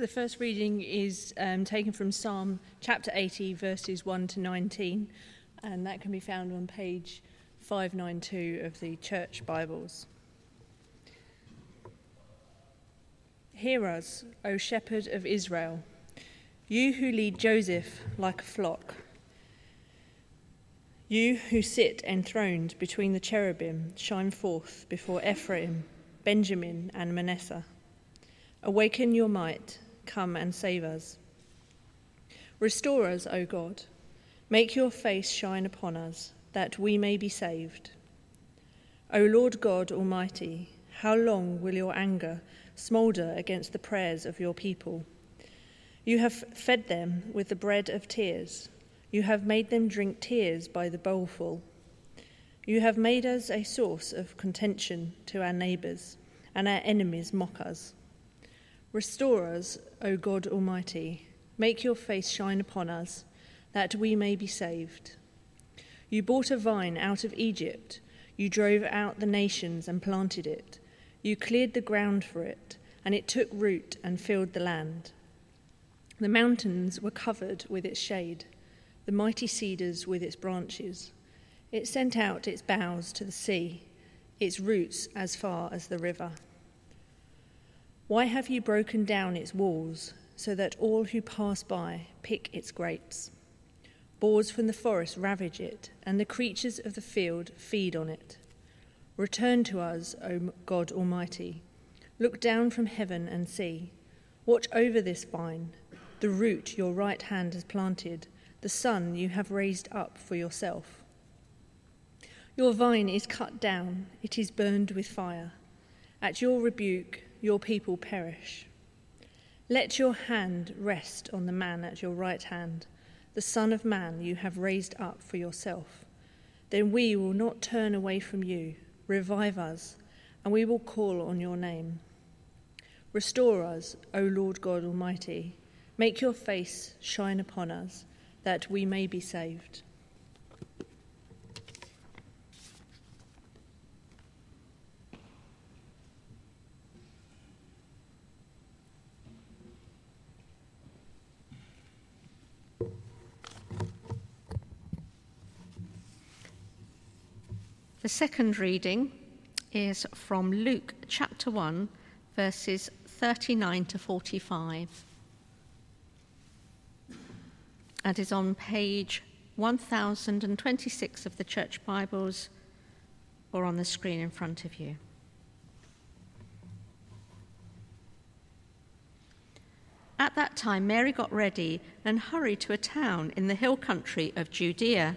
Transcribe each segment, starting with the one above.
The first reading is um, taken from Psalm chapter 80, verses 1 to 19, and that can be found on page 592 of the Church Bibles. Hear us, O shepherd of Israel, you who lead Joseph like a flock. You who sit enthroned between the cherubim, shine forth before Ephraim, Benjamin, and Manasseh. Awaken your might, come and save us. Restore us, O God. Make your face shine upon us, that we may be saved. O Lord God Almighty, how long will your anger smoulder against the prayers of your people? You have fed them with the bread of tears. You have made them drink tears by the bowlful. You have made us a source of contention to our neighbours, and our enemies mock us. Restore us, O God Almighty. Make your face shine upon us, that we may be saved. You bought a vine out of Egypt. You drove out the nations and planted it. You cleared the ground for it, and it took root and filled the land. The mountains were covered with its shade, the mighty cedars with its branches. It sent out its boughs to the sea, its roots as far as the river. Why have you broken down its walls so that all who pass by pick its grapes? Boars from the forest ravage it, and the creatures of the field feed on it. Return to us, O God Almighty. Look down from heaven and see. Watch over this vine, the root your right hand has planted, the son you have raised up for yourself. Your vine is cut down, it is burned with fire. At your rebuke, your people perish. Let your hand rest on the man at your right hand, the Son of Man you have raised up for yourself. Then we will not turn away from you. Revive us, and we will call on your name. Restore us, O Lord God Almighty. Make your face shine upon us, that we may be saved. Second reading is from Luke chapter 1, verses 39 to 45, and is on page 1026 of the Church Bibles or on the screen in front of you. At that time, Mary got ready and hurried to a town in the hill country of Judea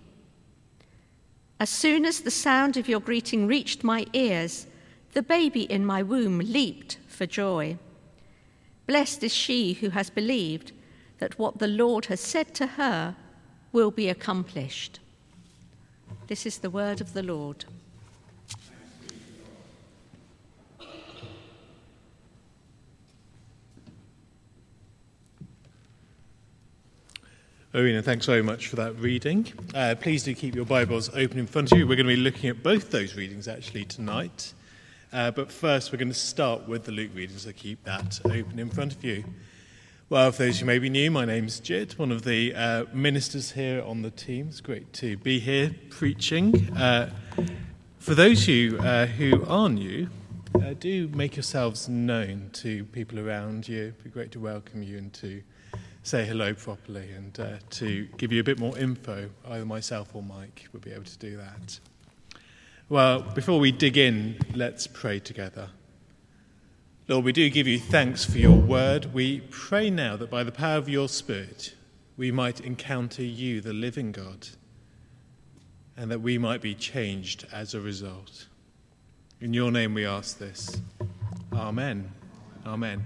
As soon as the sound of your greeting reached my ears, the baby in my womb leaped for joy. Blessed is she who has believed that what the Lord has said to her will be accomplished. This is the word of the Lord. Irina, thanks very much for that reading. Uh, please do keep your Bibles open in front of you. We're going to be looking at both those readings actually tonight. Uh, but first, we're going to start with the Luke reading, so keep that open in front of you. Well, for those who may be new, my name's Jid, one of the uh, ministers here on the team. It's great to be here preaching. Uh, for those you uh, who are new, uh, do make yourselves known to people around you. It'd be great to welcome you and to say hello properly and uh, to give you a bit more info, either myself or Mike would be able to do that. Well, before we dig in, let's pray together. Lord, we do give you thanks for your word. We pray now that by the power of your Spirit, we might encounter you, the living God, and that we might be changed as a result. In your name we ask this. Amen. Amen.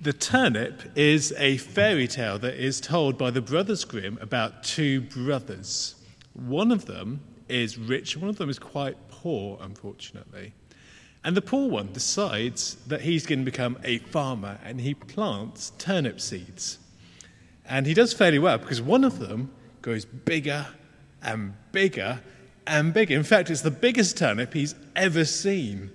The turnip is a fairy tale that is told by the Brothers Grimm about two brothers. One of them is rich, one of them is quite poor, unfortunately. And the poor one decides that he's going to become a farmer and he plants turnip seeds. And he does fairly well because one of them grows bigger and bigger and bigger. In fact, it's the biggest turnip he's ever seen.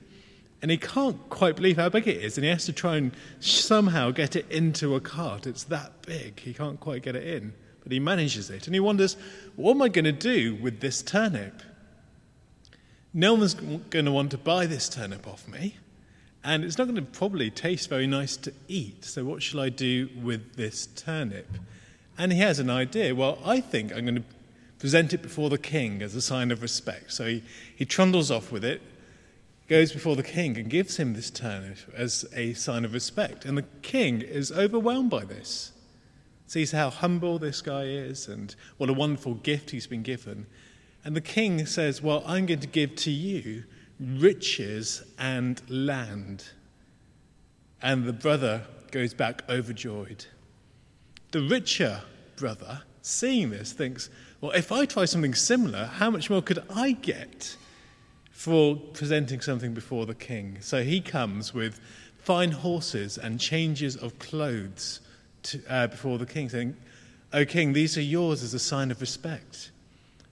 And he can't quite believe how big it is, and he has to try and somehow get it into a cart. It's that big, he can't quite get it in. But he manages it, and he wonders, what am I going to do with this turnip? No one's going to want to buy this turnip off me, and it's not going to probably taste very nice to eat. So, what shall I do with this turnip? And he has an idea. Well, I think I'm going to present it before the king as a sign of respect. So he, he trundles off with it, goes before the king, and gives him this turnip as a sign of respect. And the king is overwhelmed by this. Sees how humble this guy is and what a wonderful gift he's been given. And the king says, Well, I'm going to give to you riches and land. And the brother goes back overjoyed. The richer brother, seeing this, thinks, Well, if I try something similar, how much more could I get? For presenting something before the king. So he comes with fine horses and changes of clothes to, uh, before the king, saying, O king, these are yours as a sign of respect.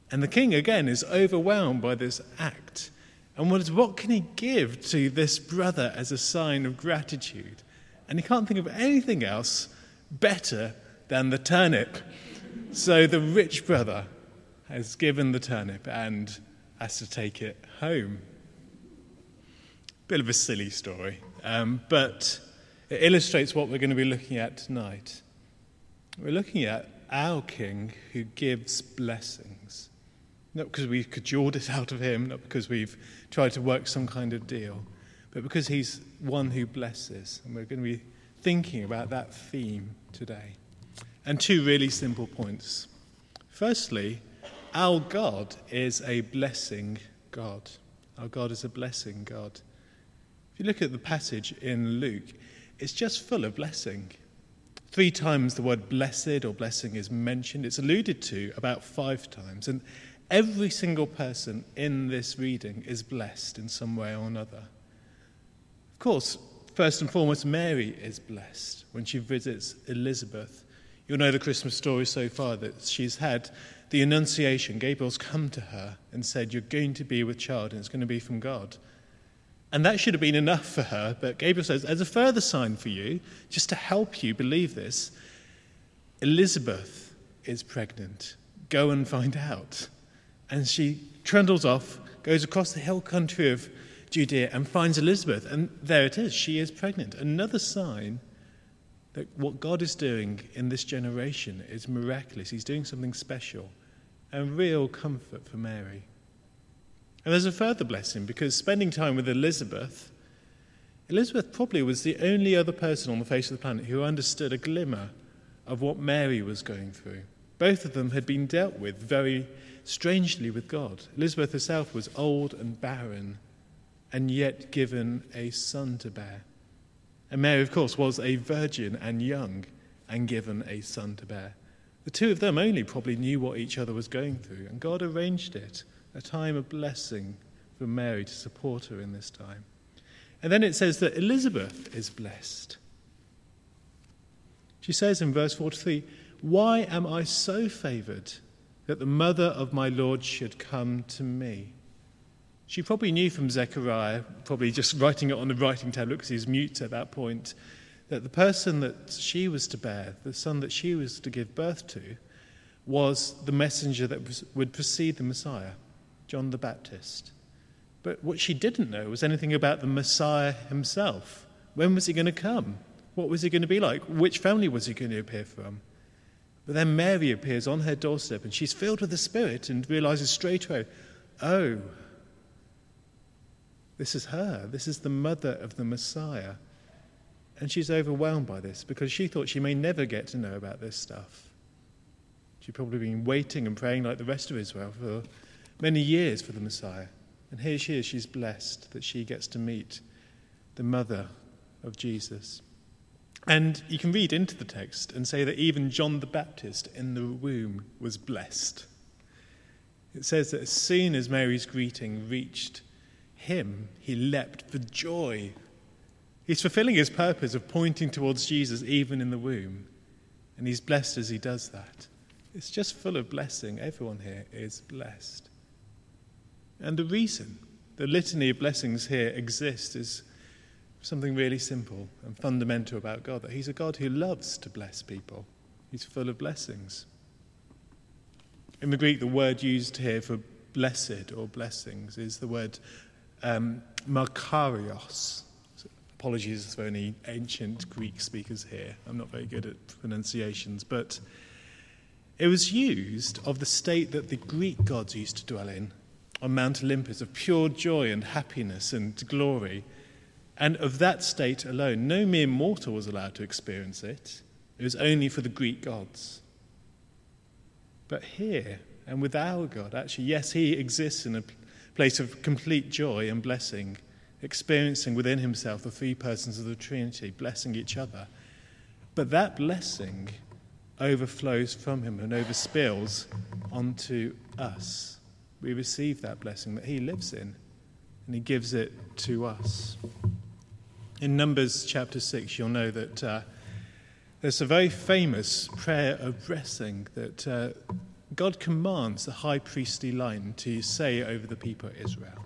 And the king, again, is overwhelmed by this act. And what, can he give to this brother as a sign of gratitude? And he can't think of anything else better than the turnip. So the rich brother has given the turnip and has to take it home. Bit of a silly story, um, but it illustrates what we're going to be looking at tonight. We're looking at our King who gives blessings. Not because we've cajoled it out of him, not because we've tried to work some kind of deal, but because he's one who blesses. And we're going to be thinking about that theme today. And two really simple points. Firstly, our God is a blessing God. Our God is a blessing God. If you look at the passage in Luke, it's just full of blessing. Three times the word blessed or blessing is mentioned. It's alluded to about five times. And every single person in this reading is blessed in some way or another. Of course, first and foremost, Mary is blessed when she visits Elizabeth. You'll know the Christmas story so far that she's had the Annunciation, Gabriel's come to her and said, You're going to be with child, and it's going to be from God. And that should have been enough for her, but Gabriel says, As a further sign for you, just to help you believe this, Elizabeth is pregnant. Go and find out. And she trundles off, goes across the hill country of Judea, and finds Elizabeth. And there it is, she is pregnant. Another sign that what God is doing in this generation is miraculous. He's doing something special and real comfort for Mary. And there's a further blessing because spending time with Elizabeth, Elizabeth probably was the only other person on the face of the planet who understood a glimmer of what Mary was going through. Both of them had been dealt with very strangely with God. Elizabeth herself was old and barren and yet given a son to bear. And Mary, of course, was a virgin and young and given a son to bear. The two of them only probably knew what each other was going through, and God arranged it, a time of blessing for Mary to support her in this time. And then it says that Elizabeth is blessed. She says in verse 43 Why am I so favored that the mother of my Lord should come to me? She probably knew from Zechariah, probably just writing it on the writing tablet because he's mute at that point, that the person that she was to bear, the son that she was to give birth to, was the messenger that would precede the Messiah, John the Baptist. But what she didn't know was anything about the Messiah himself. When was he going to come? What was he going to be like? Which family was he going to appear from? But then Mary appears on her doorstep and she's filled with the Spirit and realizes straight away, oh, this is her. This is the mother of the Messiah. And she's overwhelmed by this because she thought she may never get to know about this stuff. She'd probably been waiting and praying like the rest of Israel for many years for the Messiah. And here she is, she's blessed that she gets to meet the mother of Jesus. And you can read into the text and say that even John the Baptist in the womb was blessed. It says that as soon as Mary's greeting reached him, he leapt for joy. He's fulfilling his purpose of pointing towards Jesus even in the womb. And he's blessed as he does that. It's just full of blessing. Everyone here is blessed. And the reason the litany of blessings here exists is something really simple and fundamental about God that He's a God who loves to bless people, He's full of blessings. In the Greek, the word used here for blessed or blessings is the word um, makarios. Apologies for any ancient Greek speakers here. I'm not very good at pronunciations, but it was used of the state that the Greek gods used to dwell in on Mount Olympus, of pure joy and happiness and glory and of that state alone, no mere mortal was allowed to experience it. It was only for the Greek gods. But here, and with our God, actually, yes, He exists in a place of complete joy and blessing, experiencing within Himself the three persons of the Trinity, blessing each other. But that blessing overflows from Him and overspills onto us. We receive that blessing that He lives in, and He gives it to us. In Numbers chapter 6, you'll know that uh, there's a very famous prayer of blessing that uh, God commands the high priestly line to say over the people of Israel.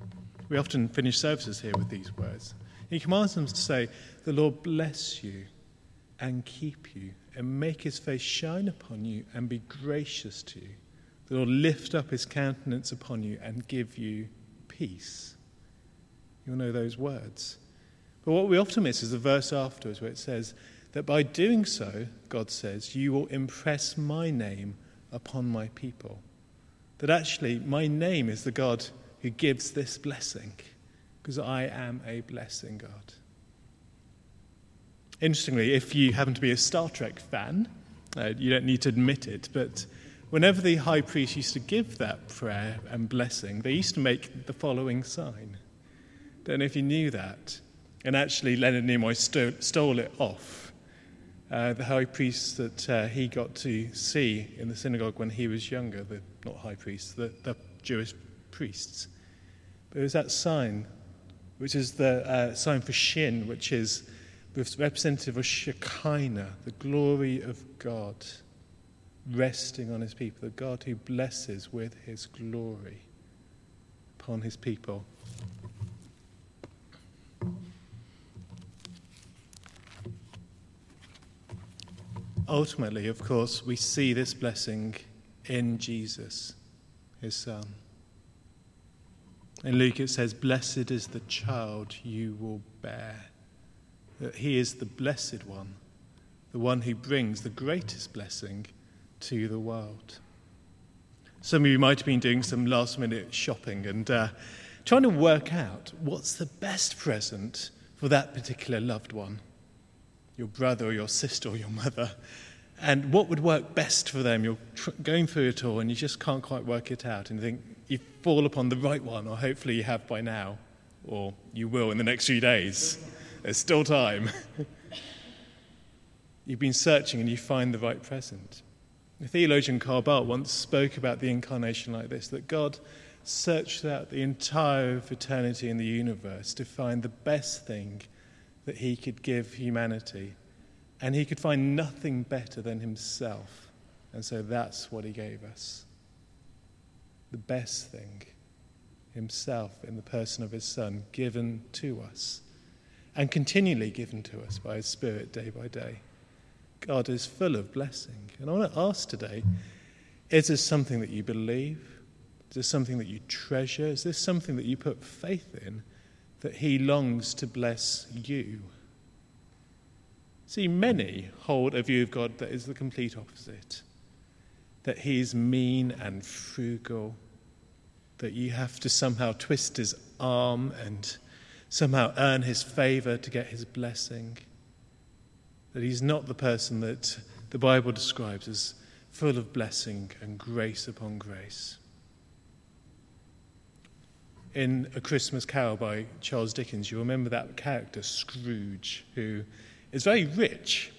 We often finish services here with these words. He commands them to say, The Lord bless you and keep you, and make his face shine upon you and be gracious to you. The Lord lift up his countenance upon you and give you peace. You'll know those words. But what we often miss is the verse afterwards where it says that by doing so, God says, you will impress my name upon my people. That actually, my name is the God who gives this blessing, because I am a blessing God. Interestingly, if you happen to be a Star Trek fan, uh, you don't need to admit it, but whenever the high priest used to give that prayer and blessing, they used to make the following sign. Don't know if you knew that. And actually, Leonard Nimoy stole, stole it off uh, the high priest that uh, he got to see in the synagogue when he was younger, the, not high priests, the, the Jewish priests. But it was that sign, which is the uh, sign for Shin, which is representative of Shekinah, the glory of God resting on his people, the God who blesses with his glory upon his people. Ultimately, of course, we see this blessing in Jesus, his Son. In Luke, it says, Blessed is the child you will bear. That he is the blessed one, the one who brings the greatest blessing to the world. Some of you might have been doing some last minute shopping and uh, trying to work out what's the best present for that particular loved one your brother or your sister or your mother, and what would work best for them. You're tr- going through it all and you just can't quite work it out, and you think you fall upon the right one, or hopefully you have by now, or you will in the next few days. There's still time. You've been searching and you find the right present. The theologian Karl Barth once spoke about the incarnation like this that God searched out the entire of eternity in the universe to find the best thing that he could give humanity. And he could find nothing better than himself. And so that's what he gave us. The best thing, himself in the person of his Son, given to us and continually given to us by his Spirit day by day. God is full of blessing. And I want to ask today is this something that you believe? Is this something that you treasure? Is this something that you put faith in? That he longs to bless you. See, many hold a view of God that is the complete opposite that he's mean and frugal, that you have to somehow twist his arm and somehow earn his favor to get his blessing, that he's not the person that the Bible describes as full of blessing and grace upon grace in A Christmas Carol by Charles Dickens, you remember that character, Scrooge, who is very rich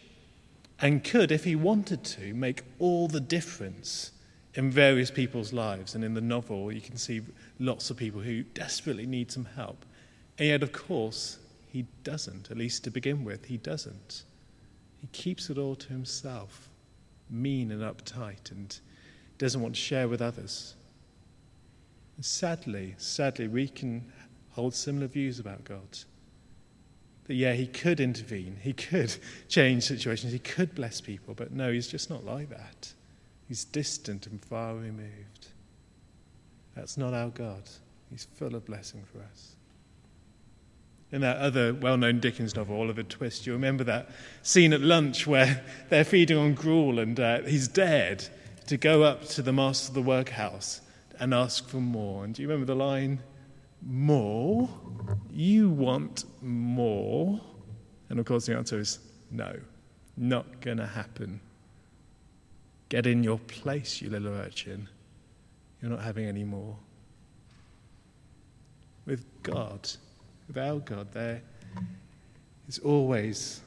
and could, if he wanted to, make all the difference in various people's lives. And in the novel, you can see lots of people who desperately need some help. And yet, of course, he doesn't, at least to begin with, he doesn't. He keeps it all to himself, mean and uptight, and doesn't want to share with others. Sadly, sadly, we can hold similar views about God. That, yeah, he could intervene, he could change situations, he could bless people, but no, he's just not like that. He's distant and far removed. That's not our God. He's full of blessing for us. In that other well known Dickens novel, Oliver Twist, you remember that scene at lunch where they're feeding on gruel and uh, he's dared to go up to the master of the workhouse and ask for more. And do you remember the line? More? You want more? And of course, the answer is no, not going to happen. Get in your place, you little urchin. You're not having any more. With God, with our God, there is always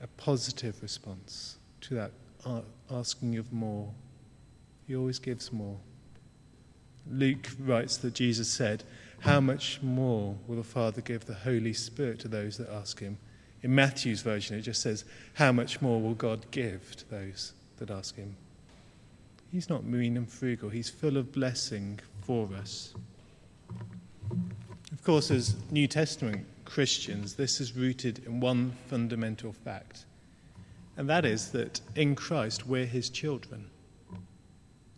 a positive response to that asking of more. He always gives more. Luke writes that Jesus said, How much more will the Father give the Holy Spirit to those that ask him? In Matthew's version, it just says, How much more will God give to those that ask him? He's not mean and frugal, he's full of blessing for us. Of course, as New Testament Christians, this is rooted in one fundamental fact, and that is that in Christ we're his children.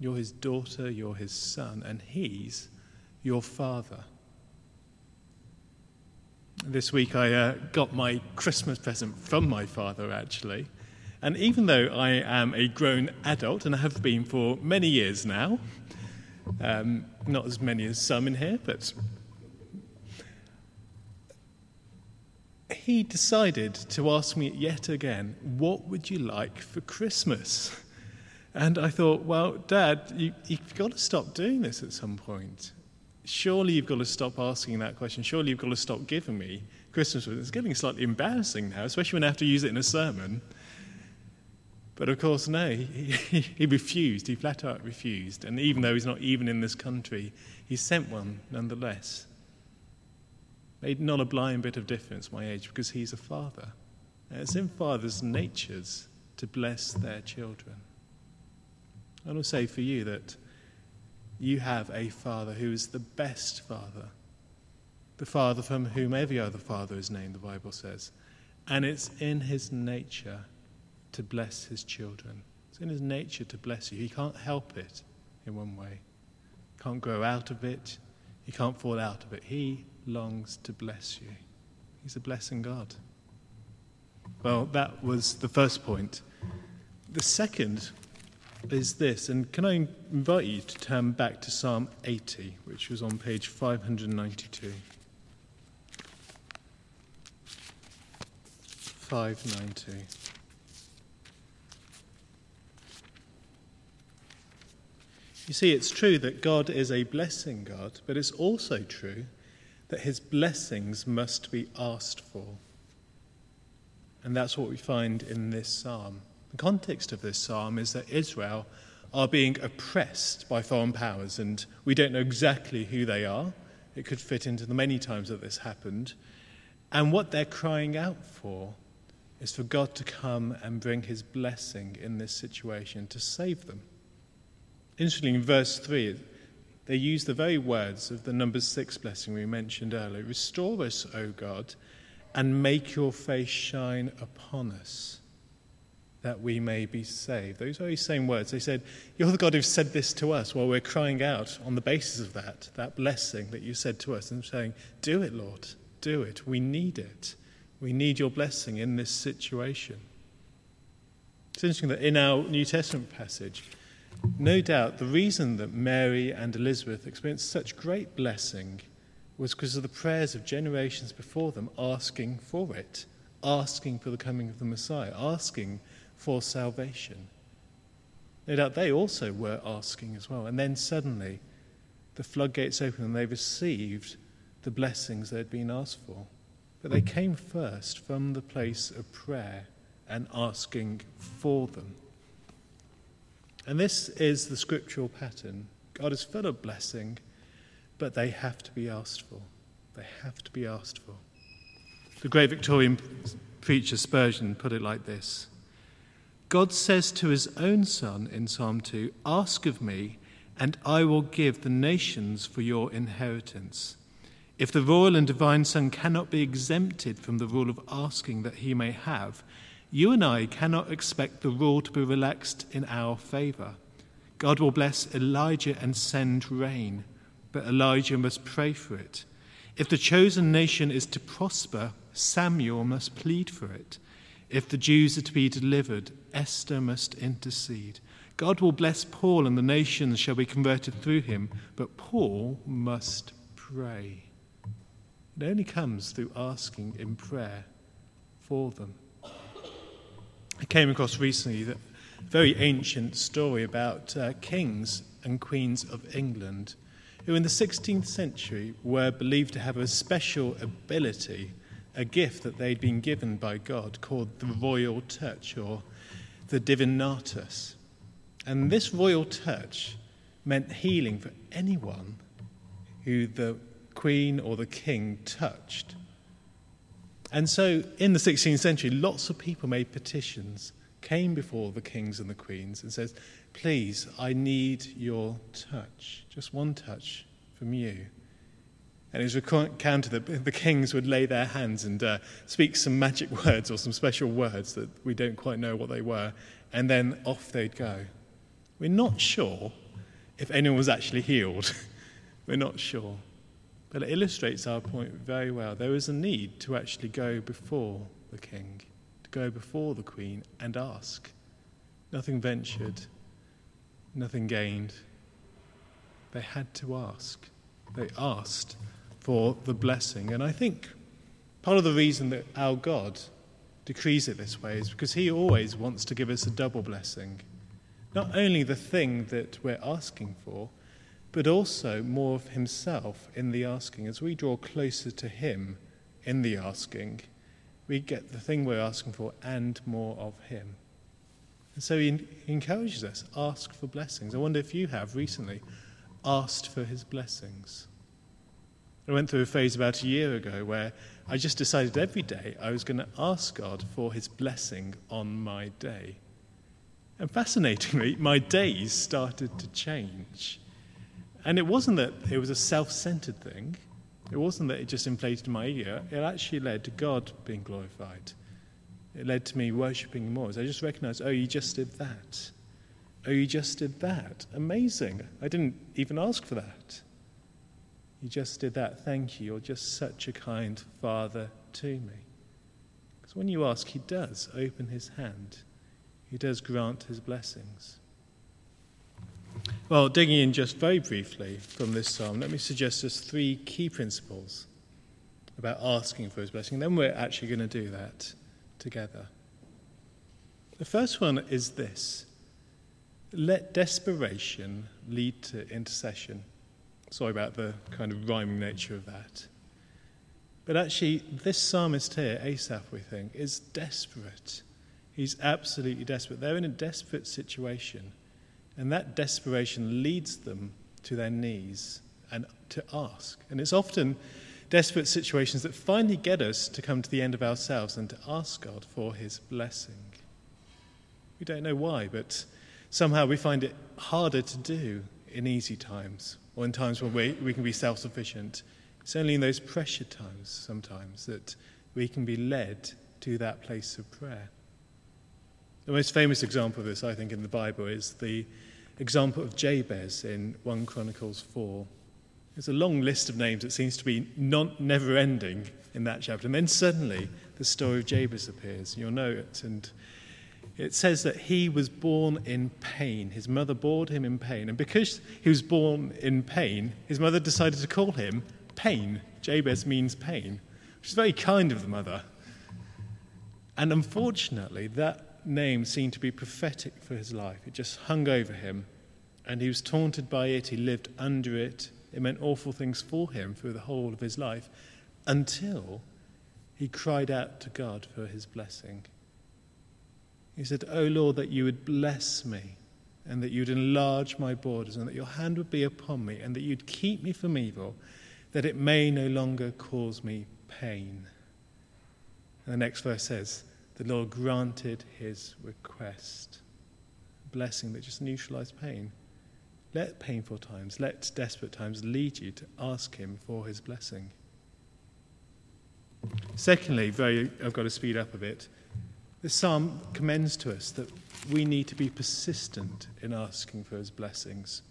You're his daughter, you're his son, and he's your father. This week I uh, got my Christmas present from my father, actually. And even though I am a grown adult, and I have been for many years now, um, not as many as some in here, but he decided to ask me yet again, What would you like for Christmas? And I thought, well, Dad, you, have got to stop doing this at some point. Surely you've got to stop asking that question. Surely you've got to stop giving me Christmas presents. It's getting slightly embarrassing now, especially when I have to use it in a sermon. But of course, no, he, he, he refused. He flat out refused. And even though he's not even in this country, he sent one nonetheless. Made not a blind bit of difference my age because he's a father. And it's in fathers' natures to bless their children. To say for you that you have a Father who is the best Father, the Father from whom every other Father is named, the Bible says. And it's in his nature to bless his children. It's in his nature to bless you. He can't help it in one way. He can't grow out of it. He can't fall out of it. He longs to bless you. He's a blessing God. Well, that was the first point. The second is this, and can I invite you to turn back to Psalm 80, which was on page 592? 590. You see, it's true that God is a blessing God, but it's also true that his blessings must be asked for. And that's what we find in this psalm. The context of this psalm is that Israel are being oppressed by foreign powers, and we don't know exactly who they are. It could fit into the many times that this happened. And what they're crying out for is for God to come and bring his blessing in this situation to save them. Interestingly, in verse 3, they use the very words of the Numbers 6 blessing we mentioned earlier Restore us, O God, and make your face shine upon us that we may be saved. Those very same words. They said, You're the God who said this to us while we're crying out on the basis of that, that blessing that you said to us, and saying, Do it, Lord. Do it. We need it. We need your blessing in this situation. It's interesting that in our New Testament passage, no doubt the reason that Mary and Elizabeth experienced such great blessing was because of the prayers of generations before them asking for it, asking for the coming of the Messiah, asking for salvation. No doubt they also were asking as well. And then suddenly the floodgates opened and they received the blessings they had been asked for. but they came first from the place of prayer and asking for them. And this is the scriptural pattern. God is full of blessing, but they have to be asked for. They have to be asked for. The great Victorian preacher Spurgeon put it like this God says to his own son in Psalm 2 Ask of me, and I will give the nations for your inheritance. If the royal and divine Son cannot be exempted from the rule of asking that he may have, you and I cannot expect the rule to be relaxed in our favour. God will bless Elijah and send rain, but Elijah must pray for it. If the chosen nation is to prosper, Samuel must plead for it. If the Jews are to be delivered, Esther must intercede. God will bless Paul, and the nations shall be converted through him, but Paul must pray. It only comes through asking in prayer for them. I came across recently that very ancient story about uh, kings and queens of England who in the 16th century were believed to have a special ability, a gift that they'd been given by God called the royal touch or the divinatus. And this royal touch meant healing for anyone who the queen or the king touched. And so in the 16th century, lots of people made petitions, came before the kings and the queens and says, Please, I need your touch, just one touch from you. And it was recounted that the kings would lay their hands and uh, speak some magic words or some special words that we don't quite know what they were, and then off they'd go. We're not sure if anyone was actually healed. We're not sure. But it illustrates our point very well. There is a need to actually go before the king, to go before the queen and ask. Nothing ventured, nothing gained. They had to ask. They asked for the blessing. And I think part of the reason that our God decrees it this way is because He always wants to give us a double blessing. Not only the thing that we're asking for, but also more of Himself in the asking. As we draw closer to Him in the asking, we get the thing we're asking for and more of Him. And so he, encourages us ask for blessings. I wonder if you have recently asked for his blessings. I went through a phase about a year ago where I just decided every day I was going to ask God for his blessing on my day. And fascinatingly, my days started to change. And it wasn't that it was a self centered thing, it wasn't that it just inflated my ego, it actually led to God being glorified. It led to me worshipping more. As I just recognized, oh, you just did that. Oh, you just did that. Amazing. I didn't even ask for that. You just did that. Thank you. You're just such a kind father to me. Because when you ask, he does open his hand, he does grant his blessings. Well, digging in just very briefly from this psalm, let me suggest just three key principles about asking for his blessing. Then we're actually going to do that together. The first one is this let desperation lead to intercession. Sorry about the kind of rhyming nature of that. But actually, this psalmist here, Asaph, we think, is desperate. He's absolutely desperate. They're in a desperate situation. And that desperation leads them to their knees and to ask. And it's often desperate situations that finally get us to come to the end of ourselves and to ask God for his blessing. We don't know why, but somehow we find it harder to do in easy times or in times when we, we can be self sufficient. It's only in those pressure times sometimes that we can be led to that place of prayer. The most famous example of this, I think, in the Bible is the example of Jabez in 1 Chronicles 4. There's a long list of names that seems to be non, never ending in that chapter. And then suddenly the story of Jabez appears. You'll know it. And it says that he was born in pain. His mother bore him in pain. And because he was born in pain, his mother decided to call him Pain. Jabez means pain, which is very kind of the mother. And unfortunately, that name seemed to be prophetic for his life. It just hung over him, and he was taunted by it. He lived under it. It meant awful things for him through the whole of his life until he cried out to God for his blessing. He said, O Lord, that you would bless me and that you'd enlarge my borders and that your hand would be upon me and that you'd keep me from evil, that it may no longer cause me pain. And the next verse says, The Lord granted his request. Blessing that just neutralized pain. Let painful times, let desperate times lead you to ask him for his blessing. Secondly, very, I've got to speed up a bit. The psalm commends to us that we need to be persistent in asking for his blessings.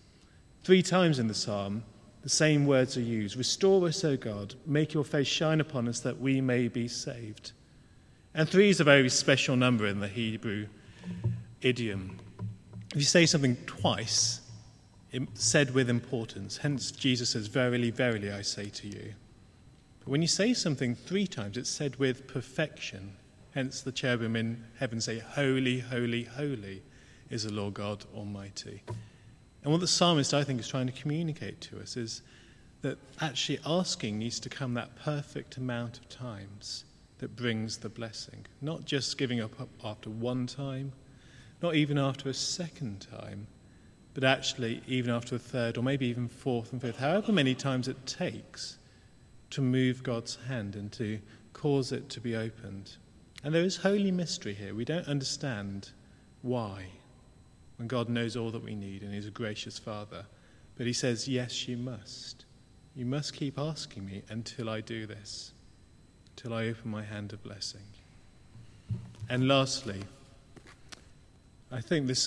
Three times in the psalm, the same words are used Restore us, O God, make your face shine upon us that we may be saved. And three is a very special number in the Hebrew idiom. If you say something twice, it's said with importance. Hence, Jesus says, Verily, verily, I say to you. But when you say something three times, it's said with perfection. Hence, the cherubim in heaven say, Holy, holy, holy is the Lord God Almighty. And what the psalmist, I think, is trying to communicate to us is that actually asking needs to come that perfect amount of times that brings the blessing. Not just giving up after one time, not even after a second time, but actually even after a third or maybe even fourth and fifth, however many times it takes to move God's hand and to cause it to be opened. And there is holy mystery here. We don't understand why, when God knows all that we need and He's a gracious Father. But He says, Yes, you must. You must keep asking me until I do this, till I open my hand of blessing. And lastly, I think this